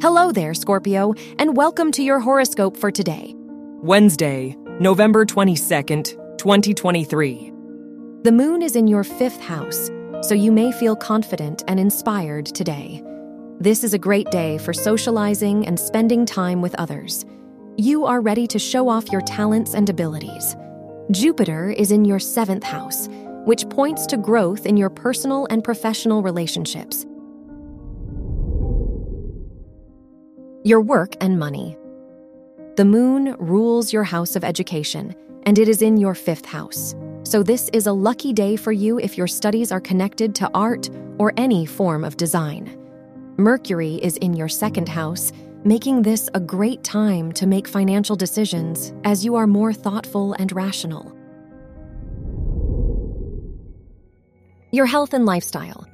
Hello there, Scorpio, and welcome to your horoscope for today. Wednesday, November 22nd, 2023. The moon is in your fifth house, so you may feel confident and inspired today. This is a great day for socializing and spending time with others. You are ready to show off your talents and abilities. Jupiter is in your seventh house, which points to growth in your personal and professional relationships. Your work and money. The moon rules your house of education, and it is in your fifth house. So, this is a lucky day for you if your studies are connected to art or any form of design. Mercury is in your second house, making this a great time to make financial decisions as you are more thoughtful and rational. Your health and lifestyle.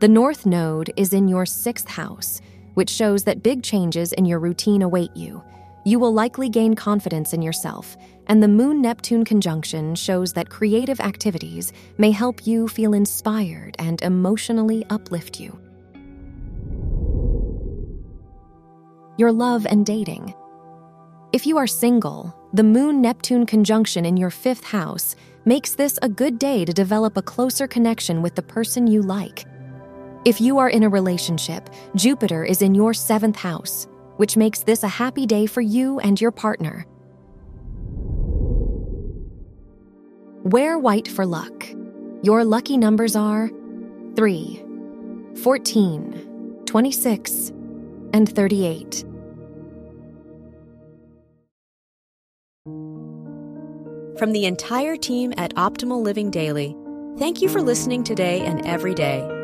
The North Node is in your sixth house, which shows that big changes in your routine await you. You will likely gain confidence in yourself, and the Moon Neptune conjunction shows that creative activities may help you feel inspired and emotionally uplift you. Your love and dating. If you are single, the Moon Neptune conjunction in your fifth house makes this a good day to develop a closer connection with the person you like. If you are in a relationship, Jupiter is in your seventh house, which makes this a happy day for you and your partner. Wear white for luck. Your lucky numbers are 3, 14, 26, and 38. From the entire team at Optimal Living Daily, thank you for listening today and every day